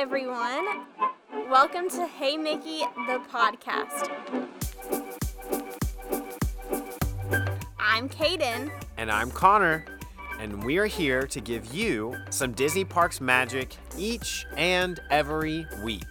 everyone. Welcome to Hey Mickey, the podcast. I'm Kaden. And I'm Connor, and we are here to give you some Disney Parks magic each and every week.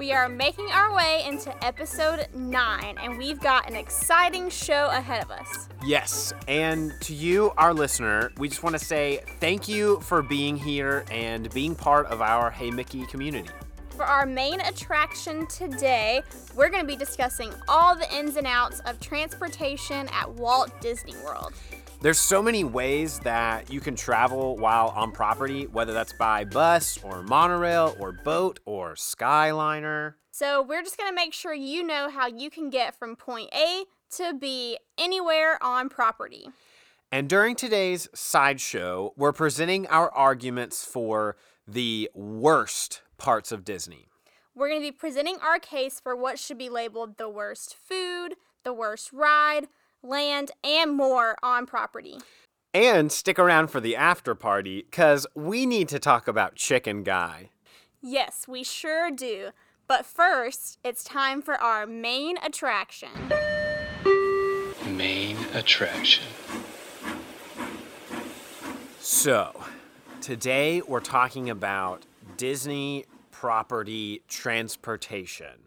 We are making our way into episode 9, and we've got an exciting show ahead of us. Yes, and to you, our listener, we just want to say thank you for being here and being part of our Hey Mickey community. For our main attraction today, we're going to be discussing all the ins and outs of transportation at Walt Disney World. There's so many ways that you can travel while on property, whether that's by bus or monorail or boat or skyliner. So, we're just going to make sure you know how you can get from point A to B anywhere on property. And during today's sideshow, we're presenting our arguments for the worst parts of Disney. We're going to be presenting our case for what should be labeled the worst food, the worst ride, land, and more on property. And stick around for the after party, because we need to talk about Chicken Guy. Yes, we sure do. But first, it's time for our main attraction. Main attraction. So, today we're talking about Disney property transportation.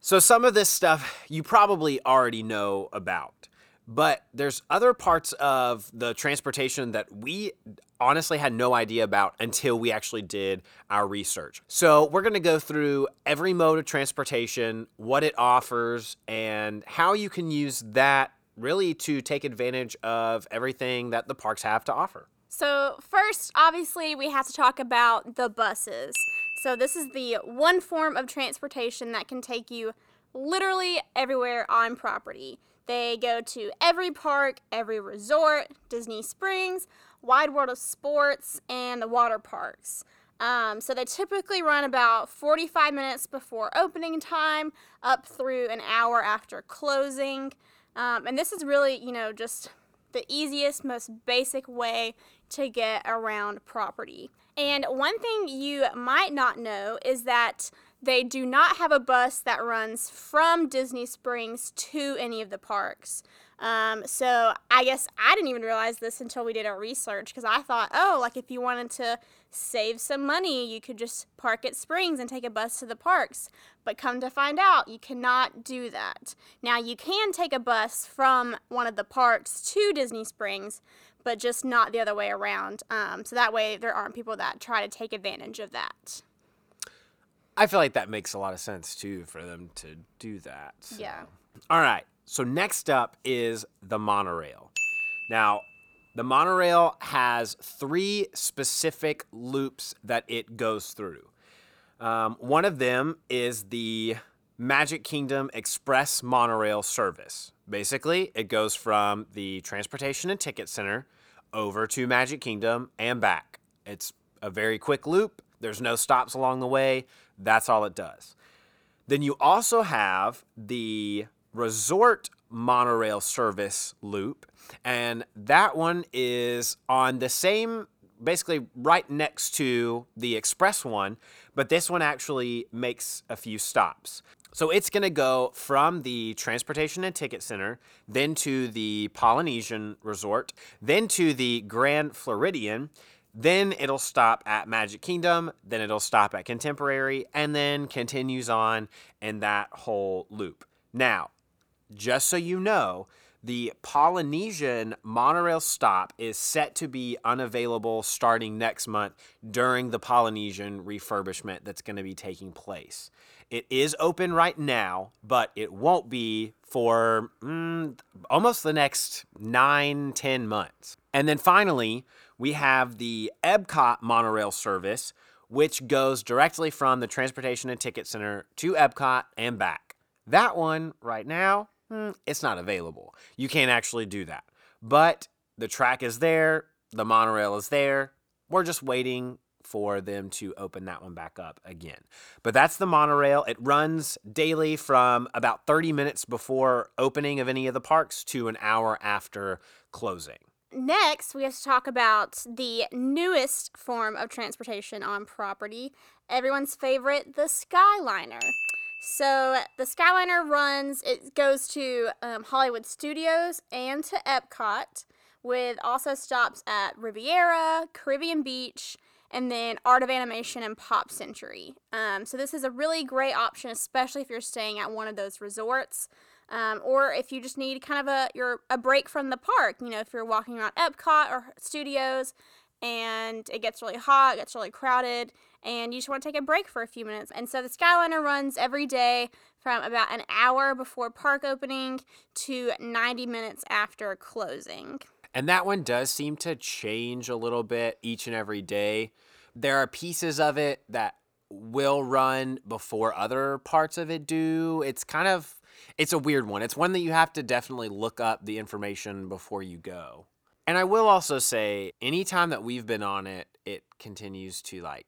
So, some of this stuff you probably already know about. But there's other parts of the transportation that we honestly had no idea about until we actually did our research. So, we're going to go through every mode of transportation, what it offers, and how you can use that really to take advantage of everything that the parks have to offer. So, first, obviously, we have to talk about the buses. So, this is the one form of transportation that can take you literally everywhere on property. They go to every park, every resort, Disney Springs, Wide World of Sports, and the water parks. Um, so they typically run about 45 minutes before opening time, up through an hour after closing. Um, and this is really, you know, just the easiest, most basic way to get around property. And one thing you might not know is that they do not have a bus that runs from Disney Springs to any of the parks. Um, so I guess I didn't even realize this until we did our research because I thought, oh, like if you wanted to save some money, you could just park at Springs and take a bus to the parks. But come to find out, you cannot do that. Now, you can take a bus from one of the parks to Disney Springs, but just not the other way around. Um, so that way, there aren't people that try to take advantage of that. I feel like that makes a lot of sense too for them to do that. so. Yeah. All right. So next up is the monorail. Now, the monorail has three specific loops that it goes through. Um, one of them is the Magic Kingdom Express monorail service. Basically, it goes from the Transportation and Ticket Center over to Magic Kingdom and back. It's a very quick loop. There's no stops along the way. That's all it does. Then you also have the resort monorail service loop, and that one is on the same, basically right next to the express one, but this one actually makes a few stops. So it's going to go from the Transportation and Ticket Center, then to the Polynesian Resort, then to the Grand Floridian, then it'll stop at Magic Kingdom, then it'll stop at Contemporary, and then continues on in that whole loop. Now, just so you know, the Polynesian monorail stop is set to be unavailable starting next month during the Polynesian refurbishment that's going to be taking place. It is open right now, but it won't be for mm, almost the next nine, ten months. And then finally, we have the Epcot monorail service, which goes directly from the Transportation and Ticket Center to Epcot and back. That one right now, mm, it's not available. You can't actually do that. But the track is there, the monorail is there. We're just waiting for them to open that one back up again. But that's the monorail. It runs daily from about 30 minutes before opening of any of the parks to an hour after closing. Next, we have to talk about the newest form of transportation on property. Everyone's favorite, the Skyliner. So the Skyliner runs, it goes to um, Hollywood Studios and to Epcot, with also stops at Riviera, Caribbean Beach, and then Art of Animation and Pop Century. Um, so this is a really great option, especially if you're staying at one of those resorts. Um, or if you just need kind of a your a break from the park, you know, if you're walking around Epcot or Studios and it gets really hot, it gets really crowded, and you just want to take a break for a few minutes. And so the Skyliner runs every day from about an hour before park opening to 90 minutes after closing. And that one does seem to change a little bit each and every day. There are pieces of it that will run before other parts of it do. It's kind of it's a weird one. It's one that you have to definitely look up the information before you go. And I will also say anytime that we've been on it, it continues to like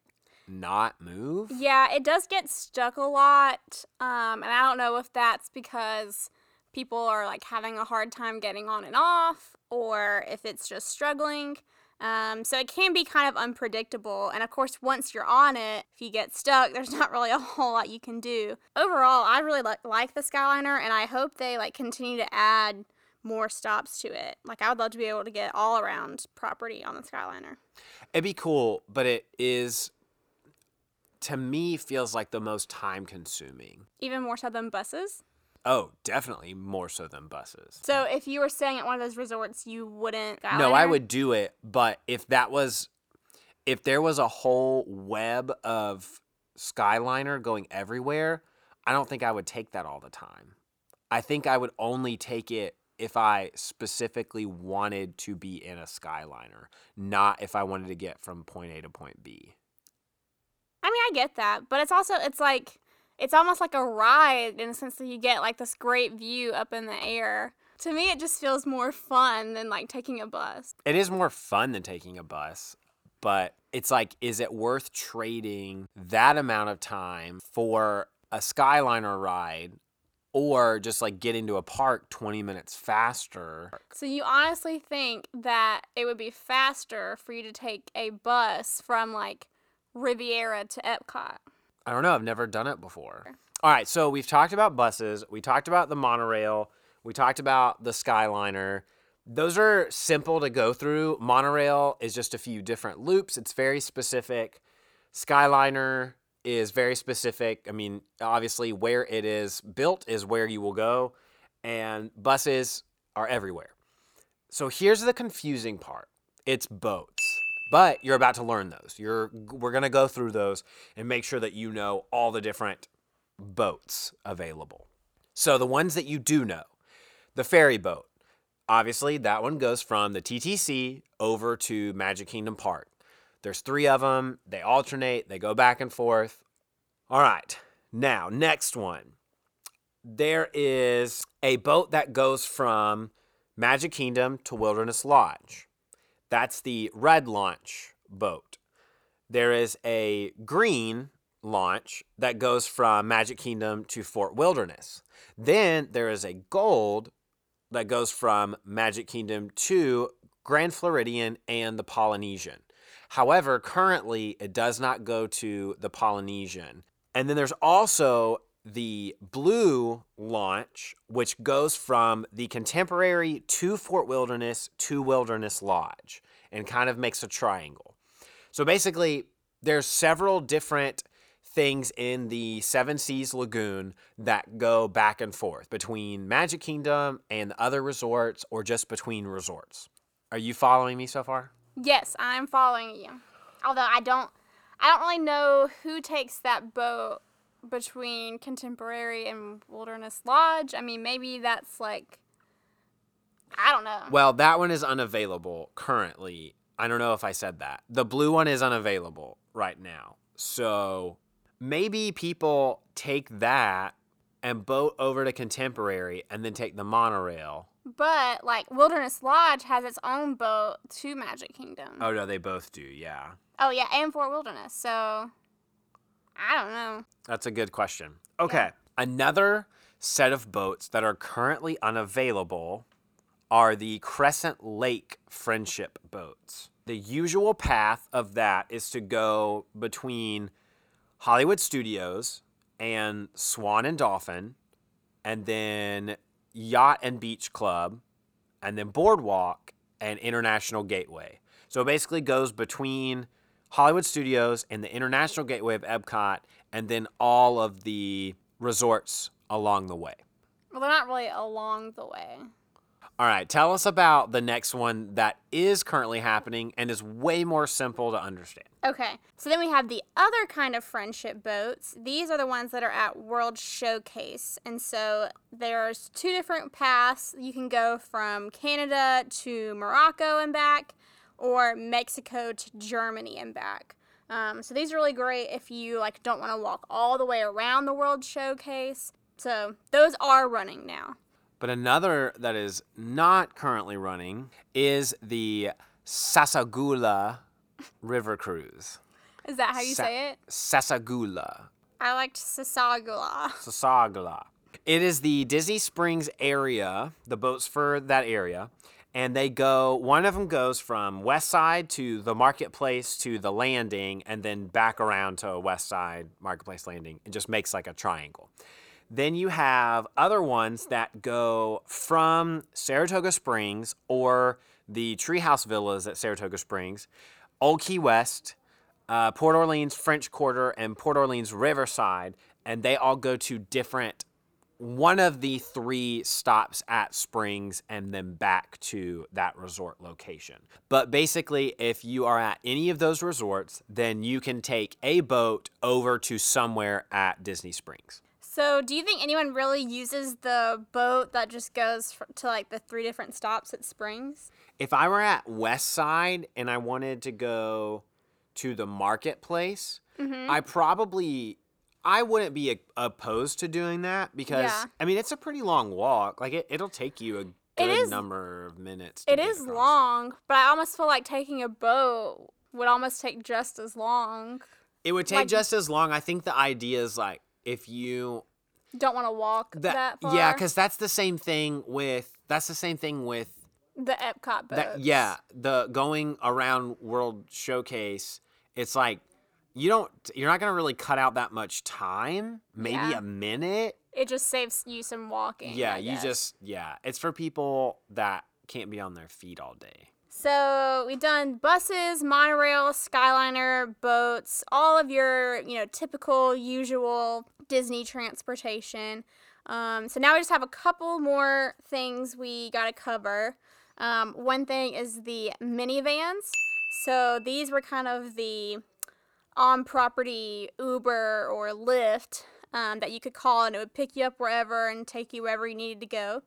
not move. Yeah, it does get stuck a lot. Um, and I don't know if that's because people are like having a hard time getting on and off or if it's just struggling. Um, so it can be kind of unpredictable. And of course, once you're on it, if you get stuck, there's not really a whole lot you can do. Overall, I really like, like the Skyliner, and I hope they like continue to add more stops to it. Like I would love to be able to get all around property on the Skyliner. It'd be cool, but it is to me feels like the most time consuming. Even more so than buses. Oh, definitely more so than buses. So if you were staying at one of those resorts, you wouldn't. No, I would do it, but if that was if there was a whole web of Skyliner going everywhere, I don't think I would take that all the time. I think I would only take it if I specifically wanted to be in a Skyliner, not if I wanted to get from point A to point B. I mean, I get that, but it's also it's like it's almost like a ride in the sense that you get like this great view up in the air. To me, it just feels more fun than like taking a bus. It is more fun than taking a bus, but it's like, is it worth trading that amount of time for a Skyliner ride or just like getting to a park 20 minutes faster? So you honestly think that it would be faster for you to take a bus from like Riviera to Epcot? I don't know. I've never done it before. All right. So we've talked about buses, we talked about the monorail, we talked about the Skyliner. Those are simple to go through. Monorail is just a few different loops, it's very specific. Skyliner is very specific. I mean, obviously, where it is built is where you will go, and buses are everywhere. So here's the confusing part it's boats. But you're about to learn those. You're we're going to go through those and make sure that you know all the different boats available. So the ones that you do know. The ferry boat. Obviously, that one goes from the TTC over to Magic Kingdom Park. There's 3 of them. They alternate, they go back and forth. All right. Now, next one. There is a boat that goes from Magic Kingdom to Wilderness Lodge. That's the red launch boat. There is a green launch that goes from Magic Kingdom to Fort Wilderness. Then there is a gold that goes from Magic Kingdom to Grand Floridian and the Polynesian. However, currently it does not go to the Polynesian. And then there's also the blue launch, which goes from the Contemporary to Fort Wilderness to Wilderness Lodge and kind of makes a triangle. So basically, there's several different things in the Seven Seas Lagoon that go back and forth between Magic Kingdom and the other resorts or just between resorts. Are you following me so far? Yes, I'm following you. Although I don't I don't really know who takes that boat between Contemporary and Wilderness Lodge. I mean, maybe that's like I don't know. Well, that one is unavailable currently. I don't know if I said that. The blue one is unavailable right now. So maybe people take that and boat over to Contemporary and then take the monorail. But like Wilderness Lodge has its own boat to Magic Kingdom. Oh, no, they both do, yeah. Oh yeah, and Fort Wilderness. So I don't know. That's a good question. Okay. Another set of boats that are currently unavailable are the Crescent Lake Friendship boats. The usual path of that is to go between Hollywood Studios and Swan and Dolphin, and then Yacht and Beach Club, and then Boardwalk and International Gateway. So it basically goes between Hollywood Studios and the International Gateway of Epcot, and then all of the resorts along the way. Well, they're not really along the way. All right, tell us about the next one that is currently happening and is way more simple to understand. Okay, so then we have the other kind of friendship boats. These are the ones that are at World Showcase. And so there's two different paths. You can go from Canada to Morocco and back, or Mexico to Germany and back. Um, so these are really great if you like don't want to walk all the way around the World Showcase. So those are running now. But another that is not currently running is the Sassagoula River Cruise. Is that how you Sa- say it? Sassagoula. I liked Sassagoula. Sassagoula. It is the Disney Springs area, the boats for that area. And they go, one of them goes from West Side to the Marketplace to the landing, and then back around to West Side, Marketplace Landing. It just makes like a triangle. Then you have other ones that go from Saratoga Springs or the Treehouse Villas at Saratoga Springs, Old Key West, uh, Port Orleans French Quarter, and Port Orleans Riverside, and they all go to different one of the three stops at Springs and then back to that resort location. But basically, if you are at any of those resorts, then you can take a boat over to somewhere at Disney Springs. So, do you think anyone really uses the boat that just goes to like the three different stops at Springs? If I were at West Side and I wanted to go to the marketplace, mm-hmm. I probably I wouldn't be a- opposed to doing that because Yeah. I mean it's a pretty long walk. Like it, it'll take you a good is- number of minutes. To It across. long, but I almost feel like taking a boat would almost take just as long. It would take like- just as long. I think the idea is like if you Don't want to walk that, that, far. yeah, because that's the same thing with that's the same thing with the Epcot boats. That, yeah, the going around World Showcase, it's like you don't you're not gonna really cut out that much time, maybe Yeah. a minute. It just saves you some walking. Yeah, you just yeah, it's for people that can't be on their feet all day. So we've done buses, monorail, skyliner, boats, all of your you know typical, usual Disney transportation. Um, so now we just have a couple more things we got to cover. Um, one thing is the minivans. So these were kind of the on-property Uber or Lyft um, that you could call and it would pick you up wherever and take you wherever you needed to go.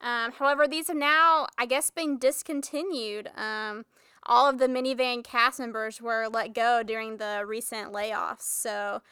Um, however, these have now, I guess, been discontinued. Um, all of the minivan cast members were let go during the recent layoffs. So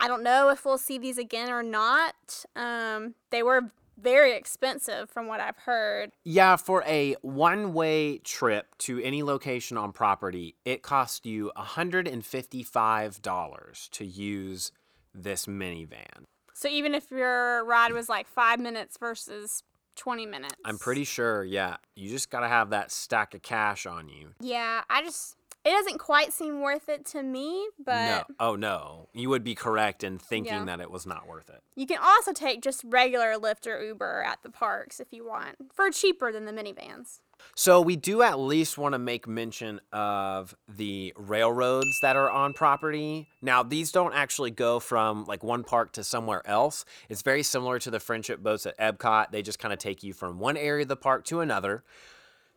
I don't know if we'll see these again or not. Um, they were very expensive from what I've heard. Yeah, for a one-way trip to any location on property, it cost you $155 to use this minivan. So even if your ride was like five minutes versus 20 minutes. I'm pretty sure, yeah, you just got to have that stack of cash on you. Yeah, I just, it doesn't quite seem worth it to me, but. no. Oh no. You would be correct in thinking Yeah. that it was not worth it. You can also take just regular Lyft or Uber at the parks if you want, for cheaper than the minivans. So we do at least want to make mention of the railroads that are on property. Now, these don't actually go from like one park to somewhere else. It's very similar to the friendship boats at Epcot. They just kind of take you from one area of the park to another.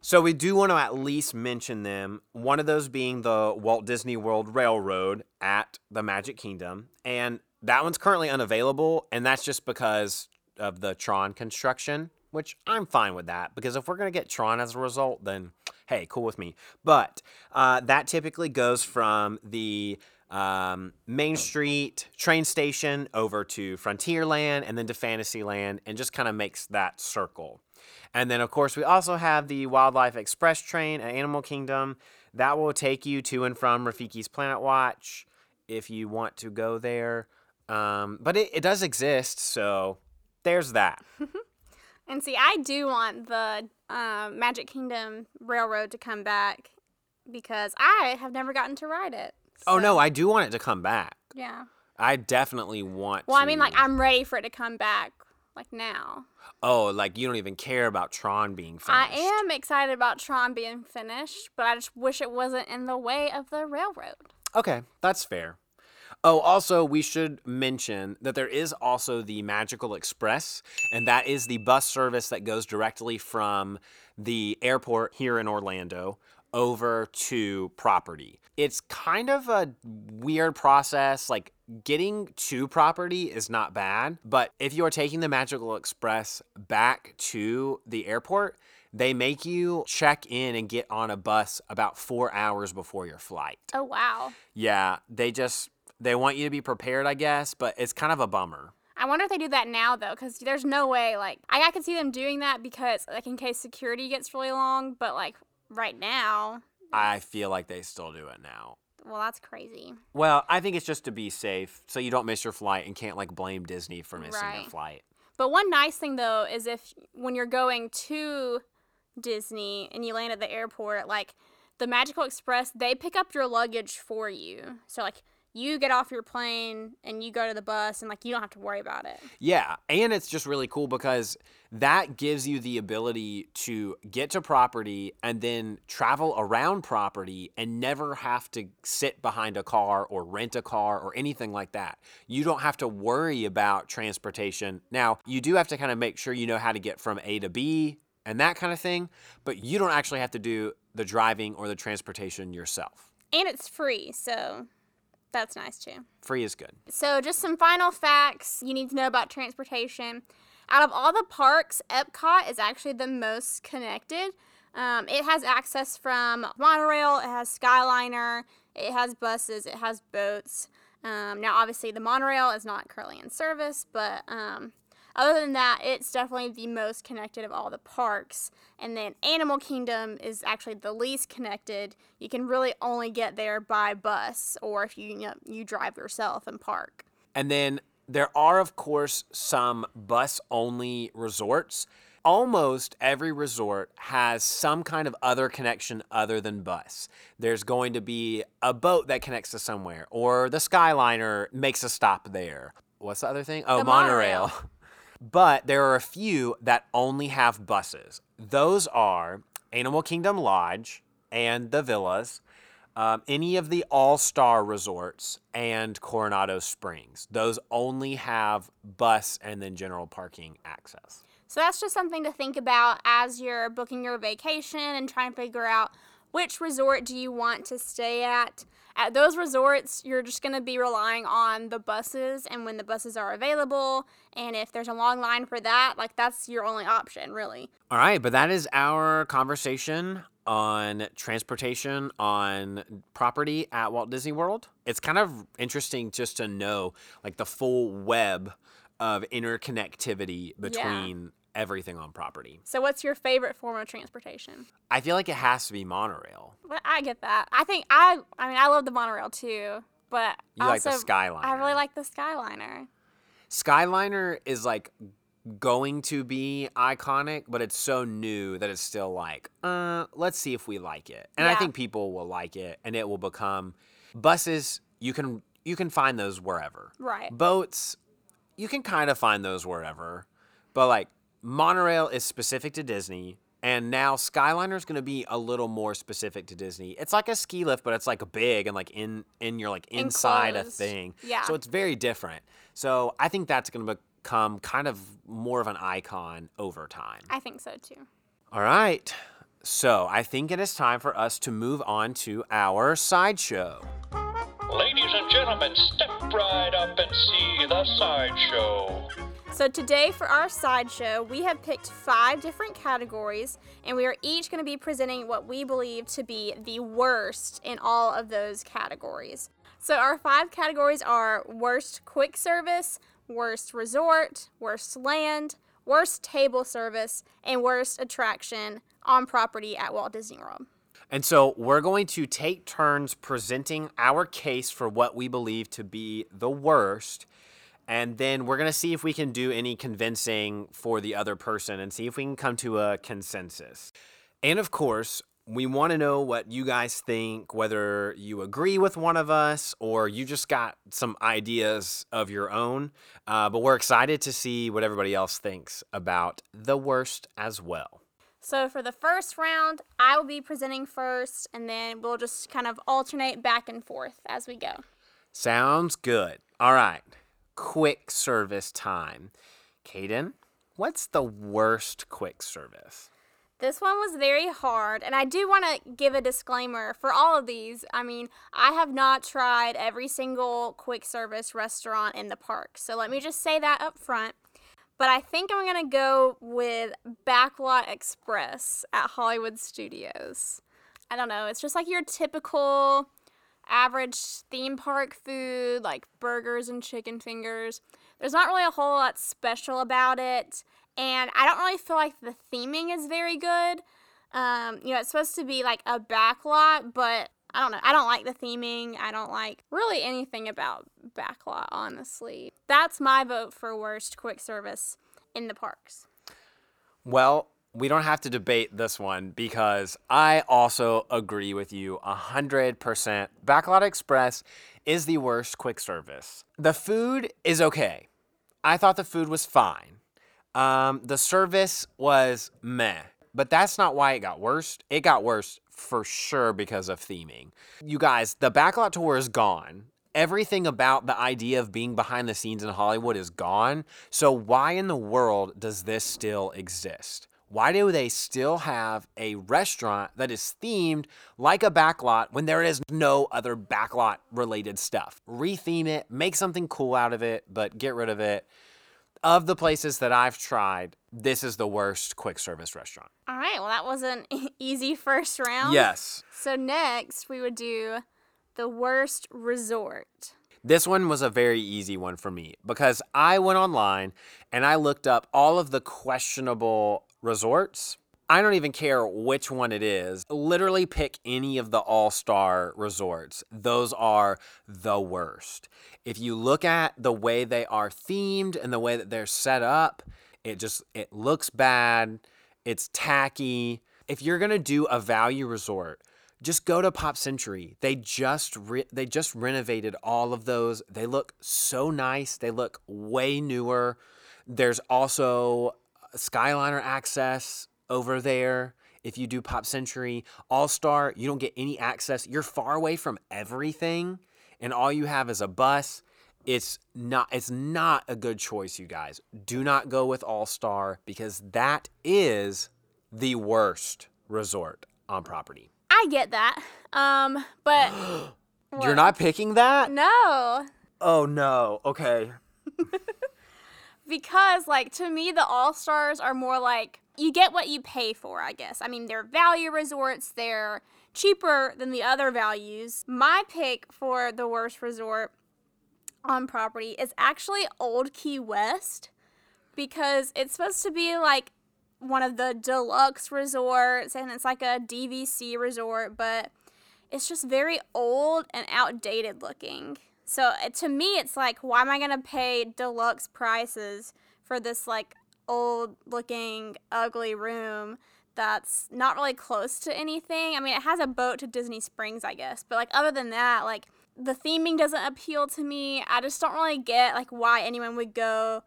So we do want to at least mention them. One of those being the Walt Disney World Railroad at the Magic Kingdom, and that one's currently unavailable, and that's just because of the Tron construction, which I'm fine with that because if we're gonna get Tron as a result, then hey, cool with me. But uh, that typically goes from the um, Main Street train station over to Frontierland and then to Fantasyland, and just kind of makes that circle. And then, of course, we also have the Wildlife Express train at Animal Kingdom. That will take you to and from Rafiki's Planet Watch if you want to go there. Um, but it, it does exist, so there's that. And see, I do want the um, Magic Kingdom Railroad to come back because I have never gotten to ride it. Oh no, I do want it to come back. Yeah. I definitely want. To Well, I mean, like I'm ready for it to come back, like now. Oh, like you don't even care about Tron being finished. I am excited about Tron being finished, but I just wish it wasn't in the way of the railroad. Okay, that's fair. Oh, also, we should mention that there is also the Magical Express, and that is the bus service that goes directly from the airport here in Orlando over to property. It's kind of a weird process. Like, getting to property is not bad, but if you are taking the Magical Express back to the airport, they make you check in and get on a bus about four hours before your flight. Oh wow. Yeah, they just they want you to be prepared, I guess, but it's kind of a bummer. I wonder if they do that now though, because there's no way. Like I, I could see them doing that because like in case security gets really long, but like right now, I feel like they still do it now. Well, that's crazy. Well, I think it's just to be safe, so you don't miss your flight and can't like blame Disney for missing your Right. flight. But one nice thing though is if when you're going to Disney and you land at the airport, like the Magical Express, they pick up your luggage for you. So like you get off your plane and you go to the bus and like you don't have to worry about it. Yeah, and it's just really cool because that gives you the ability to get to property and then travel around property and never have to sit behind a car or rent a car or anything like that. You don't have to worry about transportation. Now, you do have to kind of make sure you know how to get from A to B and that kind of thing, but you don't actually have to do the driving or the transportation yourself. And it's free, so that's nice too. Free is good. So, just some final facts you need to know about transportation. Out of all the parks, Epcot is actually the most connected. Um, it has access from monorail, it has Skyliner, it has buses, it has boats. Um, now, obviously, the monorail is not currently in service, but um, other than that, it's definitely the most connected of all the parks. And then Animal Kingdom is actually the least connected. You can really only get there by bus, or if you you, know, you drive yourself and park. And then there are, of course, some bus only resorts. Almost every resort has some kind of other connection other than bus. There's going to be a boat that connects to somewhere, or the Skyliner makes a stop there. What's the other thing? Oh, The monorail. monorail. But there are a few that only have buses. Those are Animal Kingdom Lodge and the villas, um, any of the All Star resorts, and Coronado Springs. Those only have bus and then general parking access. So that's just something to think about as you're booking your vacation and trying to figure out which resort do you want to stay at. At those resorts, you're just going to be relying on the buses and when the buses are available. And if there's a long line for that, like that's your only option, really. All right, but that is our conversation on transportation on property at Walt Disney World. It's kind of interesting just to know like the full web of interconnectivity between everything on property. So, what's your favorite form of transportation? I feel like it has to be monorail. Well, I get that. I think I, I mean, I love the monorail too, but You like the Skyliner. I really like the Skyliner. Skyliner is like going to be iconic, but it's so new that it's still like, uh, let's see if we like it. And I think people will like it and it will become buses, you can you can find those wherever. Right. Boats, you can kind of find those wherever. But like monorail is specific to Disney. And now Skyliner is going to be a little more specific to Disney. It's like a ski lift, but it's like big and like in in your like inside a thing. Yeah. So it's very different. So I think that's going to become kind of more of an icon over time. I think so too. All right. So I think it is time for us to move on to our sideshow. Ladies and gentlemen, step right up and see the sideshow. So today for our sideshow, we have picked five different categories, and we are each going to be presenting what we believe to be the worst in all of those categories. So our five categories are worst quick service, worst resort, worst land, worst table service, and worst attraction on property at Walt Disney World. And so we're going to take turns presenting our case for what we believe to be the worst. And then we're going to see if we can do any convincing for the other person and see if we can come to a consensus. And of course, we want to know what you guys think, whether you agree with one of us or you just got some ideas of your own. Uh, but we're excited to see what everybody else thinks about the worst as well. So for the first round, I will be presenting first, and then we'll just kind of alternate back and forth as we go. Sounds good. All right. Quick service time. Kaden, what's the worst quick service? This one was very hard, and I do want to give a disclaimer for all of these. I mean, I have not tried every single quick service restaurant in the park, so let me just say that up front. But I think I'm going to go with Backlot Express at Hollywood Studios. I don't know, it's just like your typical average theme park food, like burgers and chicken fingers. There's not really a whole lot special about it and I don't really feel like the theming is very good. Um, you know, it's supposed to be like a backlot, but I don't know. I don't like the theming. I don't like really anything about backlot, honestly. That's my vote for worst quick service in the parks. Well, we don't have to debate this one because I also agree with you 100%. Backlot Express is the worst quick service. The food is okay. I thought the food was fine. Um, the service was meh, but that's not why it got worse. It got worse for sure because of theming. You guys, the backlot tour is gone. Everything about the idea of being behind the scenes in Hollywood is gone. So, why in the world does this still exist? Why do they still have a restaurant that is themed like a backlot when there is no other backlot related stuff? Retheme it, make something cool out of it, but get rid of it of the places that I've tried, this is the worst quick service restaurant. All right. Well, that was an easy first round. Yes. So next we would do the worst resort. This one was a very easy one for me because I went online and I looked up all of the questionable resorts. I don't even care which one it is. Literally pick any of the all star resorts. Those are the worst if you look at the way they are themed and the way that they're set up, it just it looks bad. It's tacky. If you're gonna do a value resort, just go to Pop Century. They just re- they just renovated all of those. They look so nice. They look way newer. There's also Skyliner access over there. If you do Pop Century All Star, you don't get any access. You're far away from everything and all you have is a bus, it's not it's not a good choice, you guys. Do not go with All Star because that is the worst resort on property. I get that. Um, but You're not picking that? No. Oh no. Okay. because like to me the All-Stars are more like you get what you pay for, I guess. I mean, they're value resorts, they're cheaper than the other values. My pick for the worst resort on property is actually Old Key West because it's supposed to be like one of the deluxe resorts and it's like a DVC resort, but it's just very old and outdated looking. So uh, to me, it's like, why am I to pay deluxe prices for this like old looking, ugly room that's not really close to anything. I mean, it has a boat to Disney Springs, I guess, but like other than that, like the theming doesn't appeal to me. I just don't really get like why anyone would go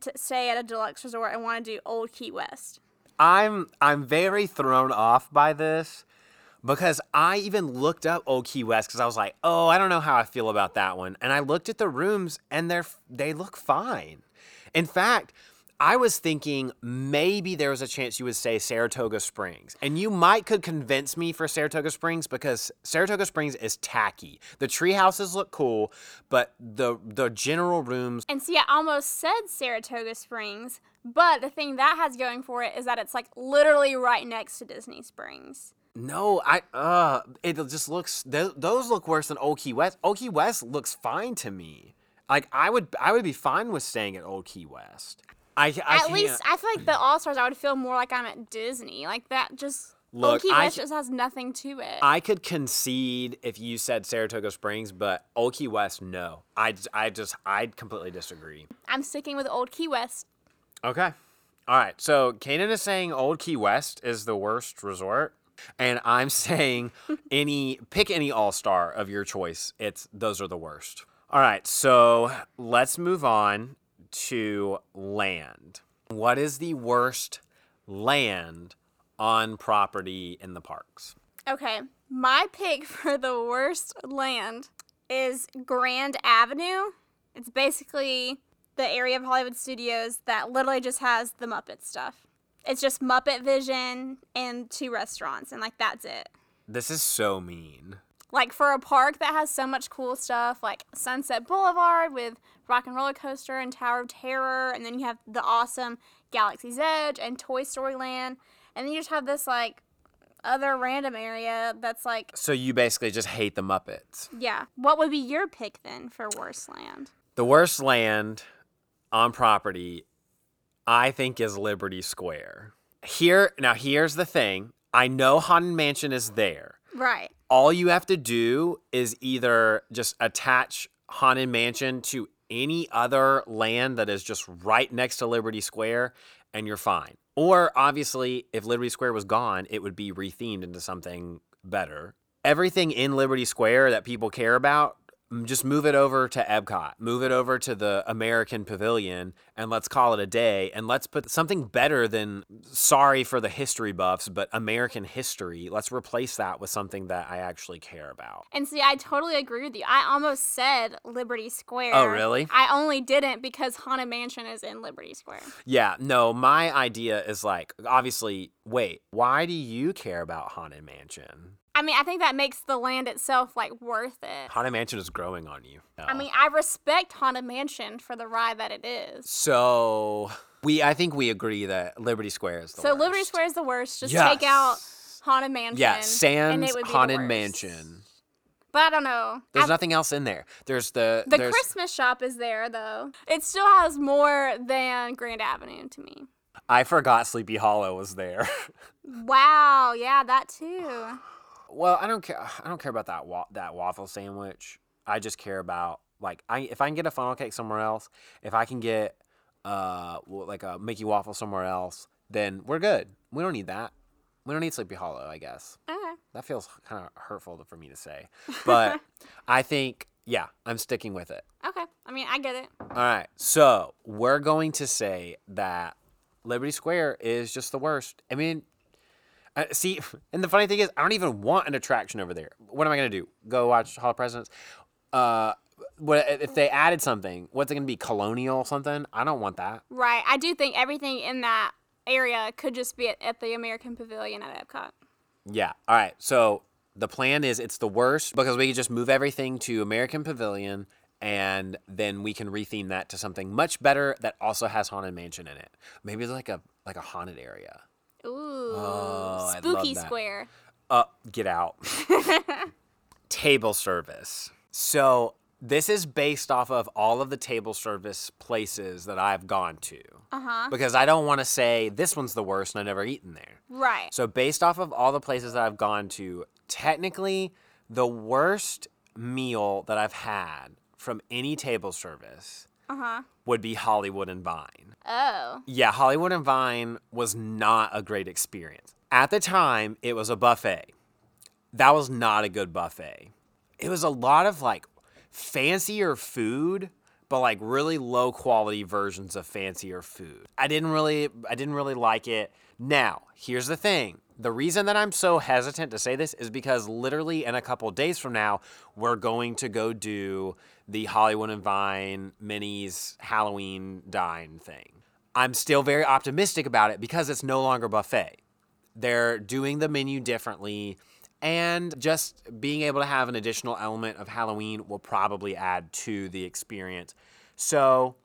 to stay at a deluxe resort and want to do Old Key West. I'm I'm very thrown off by this because I even looked up Old Key West because I was like, oh, I don't know how I feel about that one, and I looked at the rooms and they're they look fine. In fact, I was thinking maybe there was a chance you would say Saratoga Springs. And you might could convince me for Saratoga Springs because Saratoga Springs is tacky. The tree houses look cool, but the the general rooms And see, I almost said Saratoga Springs, but the thing that has going for it is that it's like literally right next to Disney Springs. No, I uh it just looks th- those look worse than Old Key West. Old Key West looks fine to me. Like I would I would be fine with staying at Old Key West. I, I at least I feel like the All Stars, I would feel more like I'm at Disney. Like that just. Look, Old Key I, West just has nothing to it. I could concede if you said Saratoga Springs, but Old Key West, no. I, I just, I completely disagree. I'm sticking with Old Key West. Okay. All right. So Kaden is saying Old Key West is the worst resort. And I'm saying any pick any all star of your choice. It's those are the worst. All right, so let's move on to land. What is the worst land on property in the parks? Okay, my pick for the worst land is Grand Avenue. It's basically the area of Hollywood Studios that literally just has the Muppet stuff. It's just Muppet Vision and two restaurants, and like that's it. This is so mean. Like for a park that has so much cool stuff, like Sunset Boulevard with Rock and Roller Coaster and Tower of Terror, and then you have the awesome Galaxy's Edge and Toy Story Land, and then you just have this like other random area that's like, So you basically just hate the Muppets. yeah. What would be your pick then for worst land? The worst land on property, I think, is Liberty Square. Here, now here's the thing. I know Haunted Mansion is there. Right. All you have to do is either just attach Haunted Mansion to any other land that is just right next to Liberty Square, and you're fine. Or obviously, if Liberty Square was gone, it would be rethemed into something better. Everything in Liberty Square that people care about, just move it over to Epcot, move it over to the American Pavilion, and let's call it a day. And let's put something better than sorry for the history buffs, but American history. Let's replace that with something that I actually care about. And see, I totally agree with you. I almost said Liberty Square. Oh, really? I only didn't because Haunted Mansion is in Liberty Square. Yeah, no, my idea is like, obviously, wait, why do you care about Haunted Mansion? I mean, I think that makes the land itself like worth it. Haunted Mansion is growing on you. I mean, I respect Haunted Mansion for the ride that it is. so we, I think we agree that Liberty Square is the worst. So worst. Liberty Square is the worst. Just take out Haunted Mansion. Yeah, and Sans it would be the Haunted. Mansion. But I don't know. There's I- nothing else in there. There's the the there's, Christmas shop is there though. It still has more than Grand Avenue to me. I forgot Sleepy Hollow was there. Wow, yeah, that too. Well, I don't care. I don't care about that wa- that waffle sandwich. I just care about like I if I can get a funnel cake somewhere else, if I can get uh like a Mickey waffle somewhere else, then we're good. We don't need that. We don't need Sleepy Hollow, I guess. Okay. That feels kind of hurtful for me to say, but I think yeah, I'm sticking with it. Okay. I mean, I get it. All right, so we're going to say that Liberty Square is just the worst. I mean, uh, see, and the funny thing is, I don't even want an attraction over there. What am I gonna do? Go watch Hall of Presidents? Uh, what if they added something? What's it gonna be? Colonial something? I don't want that. Right. I do think everything in that area could just be at, at the American Pavilion at Epcot. Yeah. All right. So the plan is it's the worst because we can just move everything to American Pavilion and then we can retheme that to something much better that also has haunted mansion in it. Maybe like a like a haunted area. Ooh. Oh, spooky. Square. Uh, get out. table service. So this is based off of all of the table service places that I've gone to. Uh huh. Because I don't want to say this one's the worst and I've never eaten there. Right. So based off of all the places that I've gone to, technically the worst meal that I've had from any table service Uh huh. would be Hollywood and Vine. Oh. Yeah, Hollywood and Vine was not a great experience. At the time, it was a buffet. That was not a good buffet. It was a lot of like fancier food, but like really low quality versions of fancier food. I didn't really I didn't really like it. Now, here's the thing. The reason that I'm so hesitant to say this is because literally in a couple days from now, we're going to go do the Hollywood and Vine Minnie's Halloween dine thing. I'm still very optimistic about it because it's no longer buffet. They're doing the menu differently, and just being able to have an additional element of Halloween will probably add to the experience. So,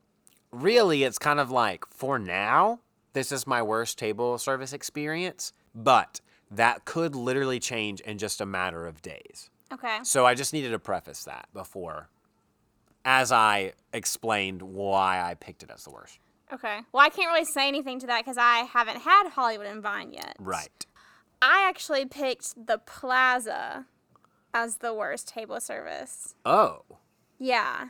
really, it's kind of like for now, this is my worst table service experience, but that could literally change in just a matter of days. Okay. So, I just needed to preface that before, as I explained why I picked it as the worst. Okay. Well, I can't really say anything to that because I haven't had Hollywood and Vine yet. Right. I actually picked the Plaza as the worst table service. Oh. Yeah.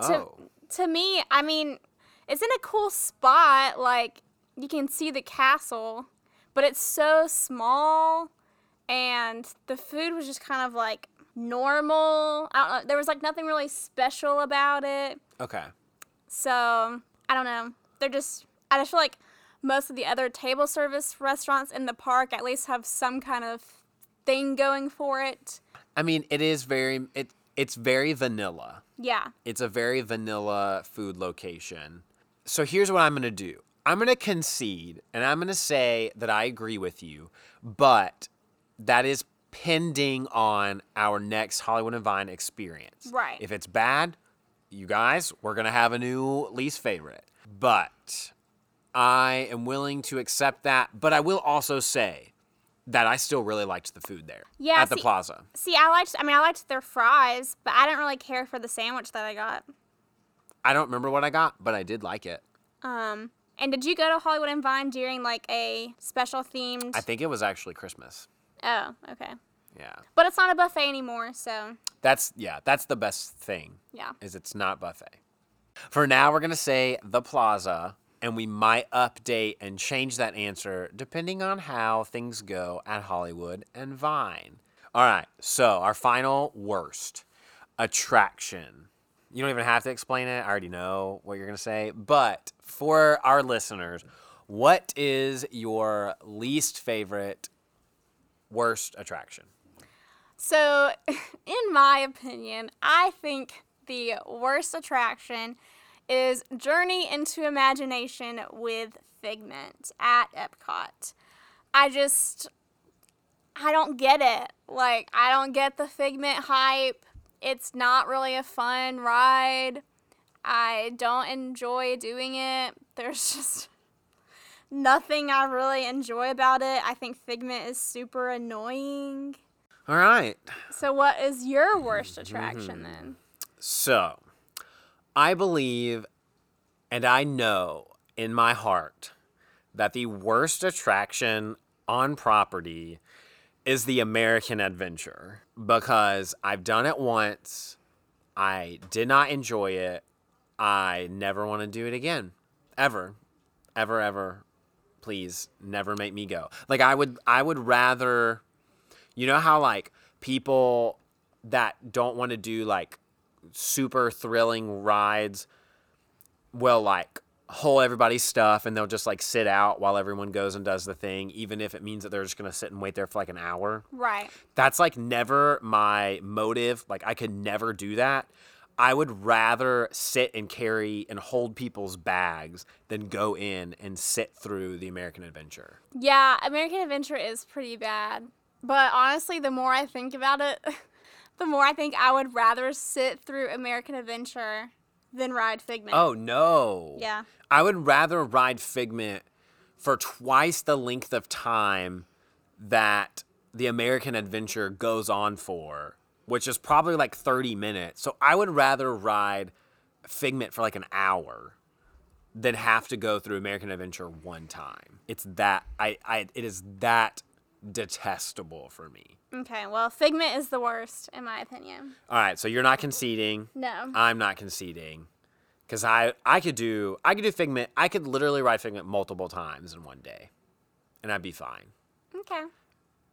To, Oh. to me, I mean, it's in a cool spot. Like, you can see the castle, but it's so small, and the food was just kind of like normal. I don't know. There was like nothing really special about it. Okay. So, I don't know. They're just, I just feel like most of the other table service restaurants in the park at least have some kind of thing going for it. I mean, it is very it it's very vanilla. Yeah. It's a very vanilla food location. So here's what I'm going to do. I'm going to concede and I'm going to say that I agree with you, but that is pending on our next Hollywood and Vine experience. Right. If it's bad, you guys, we're going to have a new least favorite. But I am willing to accept that, but I will also say that I still really liked the food there Yeah, at the see- plaza. See, I liked, I mean, I liked their fries, but I didn't really care for the sandwich that I got. I don't remember what I got, but I did like it. Um, and did you go to Hollywood and Vine during like a special themed? I think it was actually Christmas. oh, okay. Yeah. But it's not a buffet anymore, so That's yeah, that's the best thing. yeah. Is it's not buffet. For now we're going to say the plaza and we might update and change that answer depending on how things go at Hollywood and Vine. All right. So, our final worst attraction. You don't even have to explain it. I already know what you're going to say, but for our listeners, what is your least favorite worst attraction? So, in my opinion, I think the worst attraction is Journey into Imagination with Figment at Epcot. I just, I don't get it. Like, I don't get the Figment hype. It's not really a fun ride. I don't enjoy doing it. There's just nothing I really enjoy about it. I think Figment is super annoying. All right. So, what is your worst mm-hmm. attraction then? So, I believe and I know in my heart that the worst attraction on property is the American Adventure because I've done it once. I did not enjoy it. I never want to do it again. Ever. Ever ever. Please never make me go. Like I would I would rather you know how like people that don't want to do like super thrilling rides will like hold everybody's stuff and they'll just like sit out while everyone goes and does the thing even if it means that they're just going to sit and wait there for like an hour Right. that's like never my motive like i could never do that i would rather sit and carry and hold people's bags than go in and sit through the american adventure Yeah, American Adventure is pretty bad. But honestly, the more I think about it, the more I think I would rather sit through American Adventure than ride Figment. oh no Yeah. I would rather ride Figment for twice the length of time that the American Adventure goes on for, which is probably like 30 minutes. So I would rather ride Figment for like an hour than have to go through American Adventure one time. It's that I, I it is that detestable for me. Okay, well, Figment is the worst, in my opinion. All right, so you're not conceding. No. I'm not conceding. Cause I I could do I could do Figment. I could literally ride Figment multiple times in one day, and I'd be fine. Okay.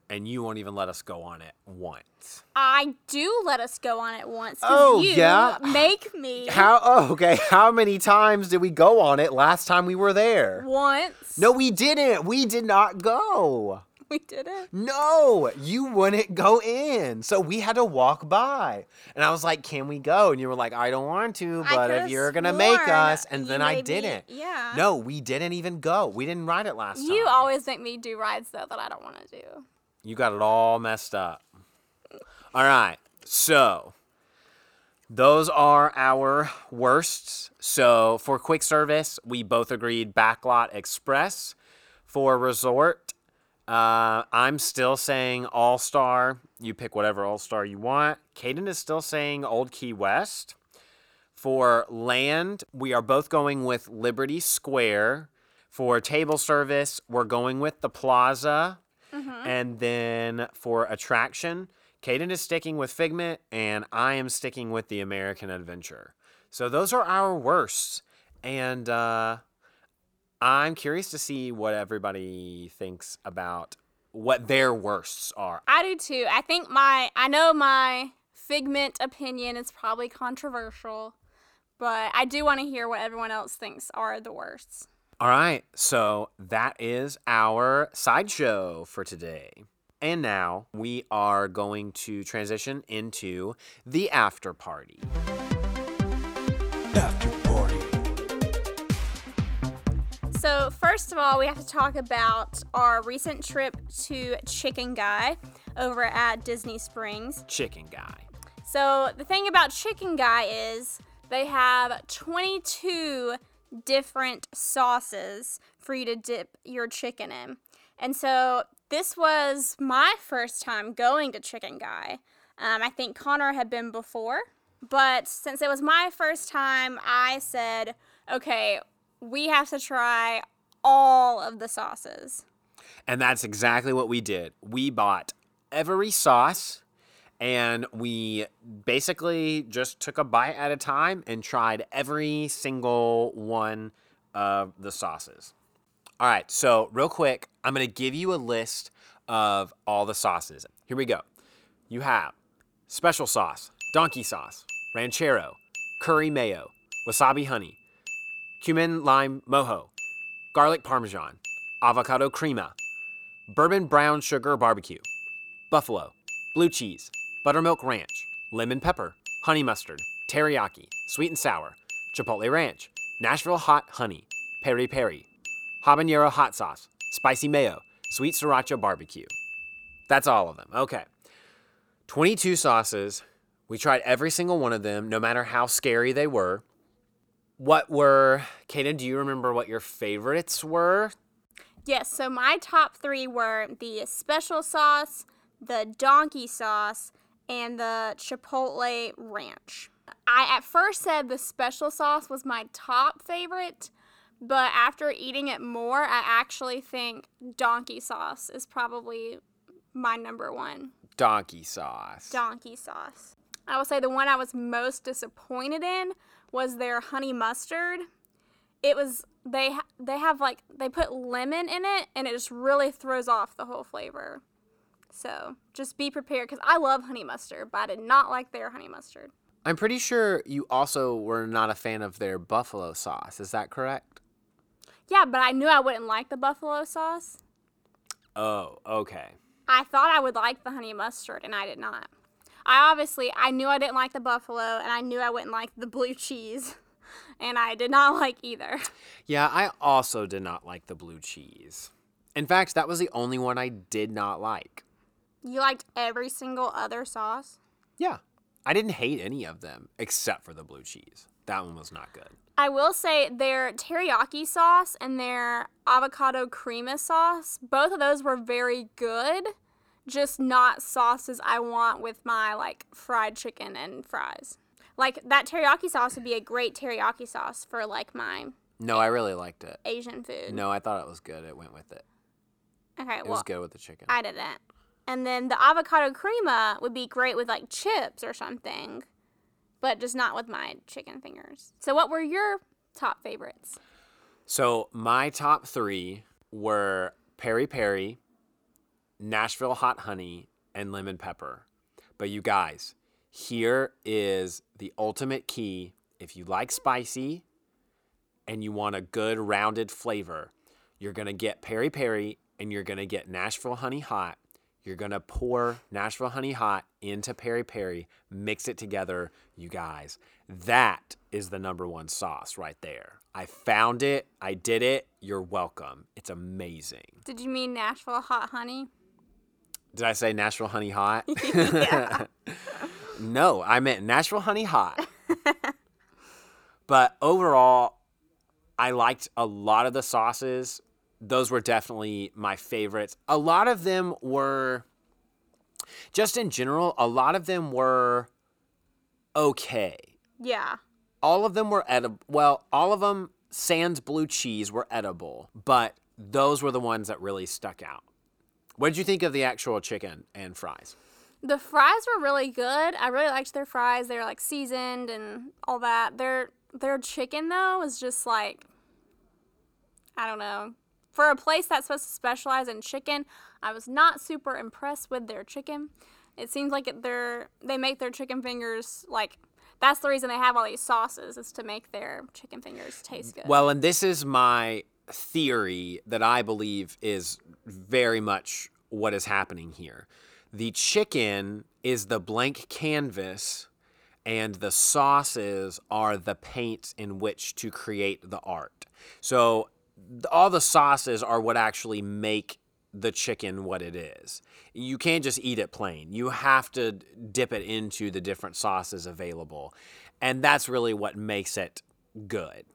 And you won't even let us go on it once. I do let us go on it once. 'cause Oh, you yeah? Make me How? Oh, okay. How many times did we go on it last time we were there? once. No, we didn't. We did not go. we didn't. No, you wouldn't go in. So we had to walk by. And I was like, Can we go? And you were like, I don't want to, but if you're going to make us. And you then I didn't. yeah. No, we didn't even go. We didn't ride it last You time. always make me do rides though that I don't want to do. You got it all messed up. All right. So, those are our worsts. So, for quick service, we both agreed Backlot Express. For resort, uh, I'm still saying All Star. You pick whatever All Star you want. Kaden is still saying Old Key West. For land, we are both going with Liberty Square. For table service, we're going with the Plaza. And then for attraction, Kaden is sticking with Figment, and I am sticking with the American Adventure. So those are our worsts. And uh, I'm curious to see what everybody thinks about what their worsts are. I do too. I think my, I know my Figment opinion is probably controversial, but I do want to hear what everyone else thinks are the worsts. All right, so that is our sideshow for today. And now we are going to transition into the after party. First of all, we have to talk about our recent trip to Chicken Guy over at Disney Springs. Chicken guy. So, the thing about Chicken Guy is they have 22 different sauces for you to dip your chicken in. And so, this was my first time going to Chicken Guy. Um, I think Connor had been before, but since it was my first time, I said, okay, we have to try all of the sauces. And that's exactly what we did. We bought every sauce and we basically just took a bite at a time and tried every single one of the sauces. All right, so real quick, I'm gonna give you a list of all the sauces. Here we go. You have special sauce, donkey sauce, ranchero, curry mayo, wasabi honey, cumin lime mojo, garlic parmesan, avocado crema, bourbon brown sugar barbecue, buffalo, blue cheese, buttermilk ranch, lemon pepper, honey mustard, teriyaki, sweet and sour, chipotle ranch, Nashville hot honey, peri peri, habanero hot sauce, spicy mayo, sweet sriracha barbecue. That's all of them. Okay. 22 sauces. We tried every single one of them, no matter how scary they were. What were, Kaden, do you remember what your favorites were? Yes, so my top three were the special sauce, the donkey sauce, and the chipotle ranch. I at first said the special sauce was my top favorite, but after eating it more, I actually think donkey sauce is probably my number one. Donkey sauce. Donkey sauce. I will say the one I was most disappointed in was their honey mustard. It was they they have like they put lemon in it and it just really throws off the whole flavor. So just be prepared because I love honey mustard, but I did not like their honey mustard. I'm pretty sure you also were not a fan of their buffalo sauce. Is that correct? Yeah, but I knew I wouldn't like the buffalo sauce. Oh, okay. I thought I would like the honey mustard and I did not. I obviously I knew I didn't like the buffalo and I knew I wouldn't like the blue cheese. And I did not like either. Yeah, I also did not like the blue cheese. In fact, that was the only one I did not like. You liked every single other sauce? Yeah. I didn't hate any of them except for the blue cheese. That one was not good. I will say their teriyaki sauce and their avocado crema sauce, both of those were very good, just not sauces I want with my like fried chicken and fries. Like that teriyaki sauce would be a great teriyaki sauce for like my No, I really liked it. Asian food. No, I thought it was good. It went with it. Okay, It well, was good with the chicken. I didn't. And then the avocado crema would be great with like chips or something, but just not with my chicken fingers. So, what were your top favorites? So my top three were peri peri, Nashville hot honey, and lemon pepper. But you guys, here is the ultimate key. If you like spicy and you want a good rounded flavor, you're gonna get peri peri and you're gonna get Nashville honey hot. You're gonna pour Nashville honey hot into peri peri, mix it together, you guys. That is the number one sauce right there. I found it. I did it. You're welcome. It's amazing. Did you mean Nashville hot honey? Did I say Nashville honey hot? no, I meant Nashville honey hot. but overall, I liked a lot of the sauces. Those were definitely my favorites. A lot of them were, just in general, a lot of them were okay. Yeah. all of them were edible. Well, all of them, sans blue cheese, were edible, but those were the ones that really stuck out. What did you think of the actual chicken and fries? The fries were really good. I really liked their fries. They were like seasoned and all that. Their their chicken though was just like I don't know. For a place that's supposed to specialize in chicken, I was not super impressed with their chicken. It seems like it, they're they make their chicken fingers like that's the reason they have all these sauces is to make their chicken fingers taste good. Well, and this is my theory that I believe is very much what is happening here. The chicken is the blank canvas, and the sauces are the paints in which to create the art. So, all the sauces are what actually make the chicken what it is. You can't just eat it plain. You have to dip it into the different sauces available. And that's really what makes it good.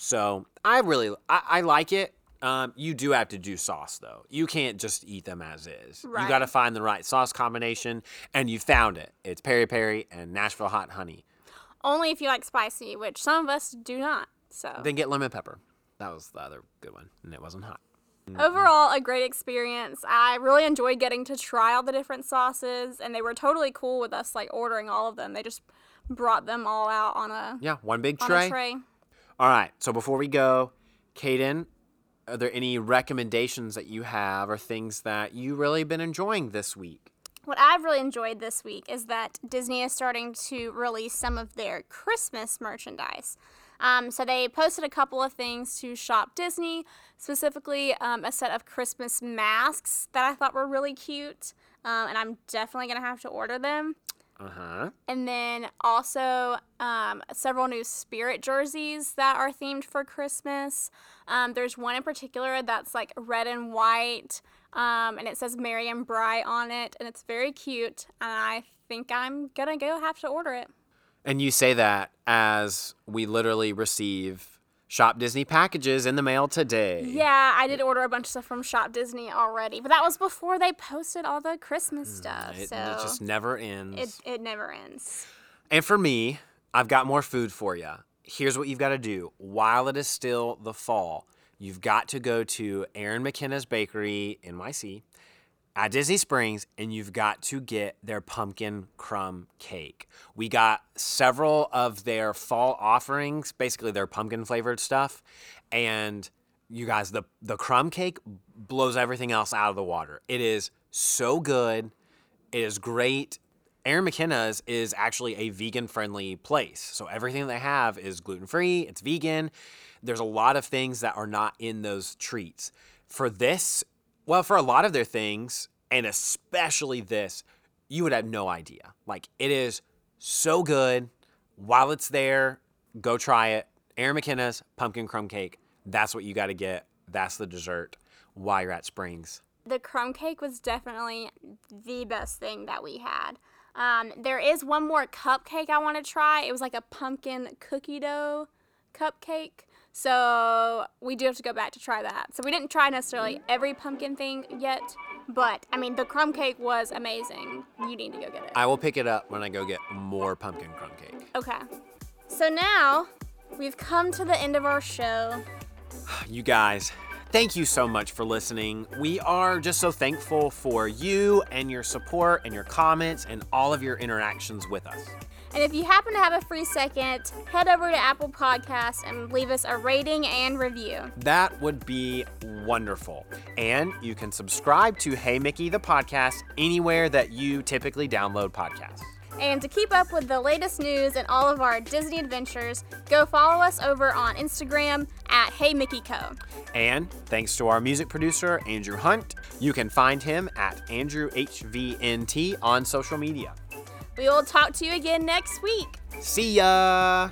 So I really I, I like it. Um, you do have to do sauce though. You can't just eat them as is. You got to find the right sauce combination, and you found it. It's peri peri and Nashville hot honey. Only if you like spicy, which some of us do not. So Then get lemon pepper. That was the other good one, and it wasn't hot. Overall, a great experience. I really enjoyed getting to try all the different sauces, and they were totally cool with us like ordering all of them. They just brought them all out on a Yeah, one big tray. tray. All right. So before we go, Kaden, are there any recommendations that you have or things that you really been enjoying this week? What I've really enjoyed this week is that Disney is starting to release some of their Christmas merchandise. Um, so they posted a couple of things to Shop Disney, specifically um, a set of Christmas masks that I thought were really cute, um, and I'm definitely gonna have to order them. Uh huh. And then also um, several new spirit jerseys that are themed for Christmas. Um, there's one in particular that's like red and white, um, and it says Mary and Bry on it, and it's very cute. And I think I'm gonna go have to order it. And you say that as we literally receive Shop Disney packages in the mail today. Yeah, I did order a bunch of stuff from Shop Disney already, but that was before they posted all the Christmas mm, stuff. It, so it just never ends. it, it never ends. And for me, I've got more food for you. Here's what you've got to do while it is still the fall. You've got to go to Erin McKenna's Bakery, NYC, at Disney Springs, and you've got to get their pumpkin crumb cake. We got several of their fall offerings, basically their pumpkin flavored stuff, and you guys, the the crumb cake blows everything else out of the water. It is so good. It is great. Erin McKenna's is actually a vegan friendly place. So everything they have is gluten free, it's vegan. There's a lot of things that are not in those treats. For this, well, for a lot of their things, and especially this, you would have no idea. Like it is so good. While it's there, go try it. Erin McKenna's pumpkin crumb cake. That's what you got to get. That's the dessert while you're at Springs. the crumb cake was definitely the best thing that we had. Um, there is one more cupcake I want to try. It was like a pumpkin cookie dough cupcake. So we do have to go back to try that. So we didn't try necessarily every pumpkin thing yet, but I mean the crumb cake was amazing. You need to go get it. I will pick it up when I go get more pumpkin crumb cake. Okay. So now we've come to the end of our show. You guys, thank you so much for listening. We are just so thankful for you and your support and your comments and all of your interactions with us. And if you happen to have a free second, head over to Apple Podcasts and leave us a rating and review. That would be wonderful. And you can subscribe to Hey Mickey the podcast anywhere that you typically download podcasts. And to keep up with the latest news and all of our Disney adventures, go follow us over on Instagram at Hey Mickey Co. And thanks to our music producer, Andrew Hunt, you can find him at AndrewHVNT on social media. We will talk to you again next week. See ya!